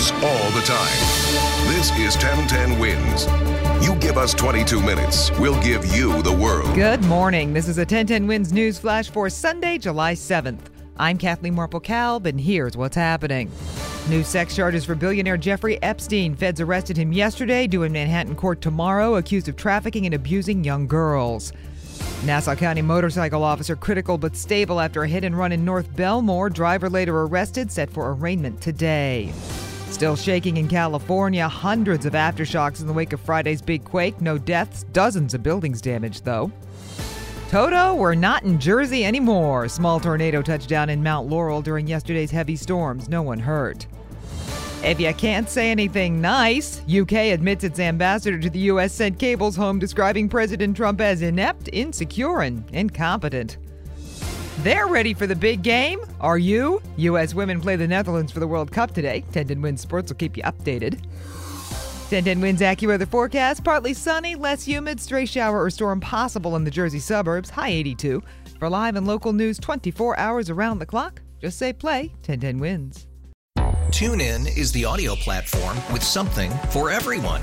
All all the time. This is 1010 Wins. You give us 22 minutes, we'll give you the world. Good morning. This is a 1010 Wins News Flash for Sunday, July 7th. I'm Kathleen Marple Kalb, and here's what's happening. New sex charges for billionaire Jeffrey Epstein. Feds arrested him yesterday, due in Manhattan court tomorrow, accused of trafficking and abusing young girls. Nassau County motorcycle officer critical but stable after a hit and run in North Bellmore. Driver later arrested, set for arraignment today. Still shaking in California, hundreds of aftershocks in the wake of Friday's big quake. No deaths, dozens of buildings damaged, though. Toto, we're not in Jersey anymore. Small tornado touched down in Mount Laurel during yesterday's heavy storms. No one hurt. If you can't say anything nice, UK admits its ambassador to the U.S. sent cables home describing President Trump as inept, insecure, and incompetent. They're ready for the big game. Are you? U.S. women play the Netherlands for the World Cup today. 10 Wins Sports will keep you updated. 10 Wins AccuWeather forecast partly sunny, less humid, stray shower or storm possible in the Jersey suburbs, high 82. For live and local news 24 hours around the clock, just say play 10 Wins. TuneIn is the audio platform with something for everyone.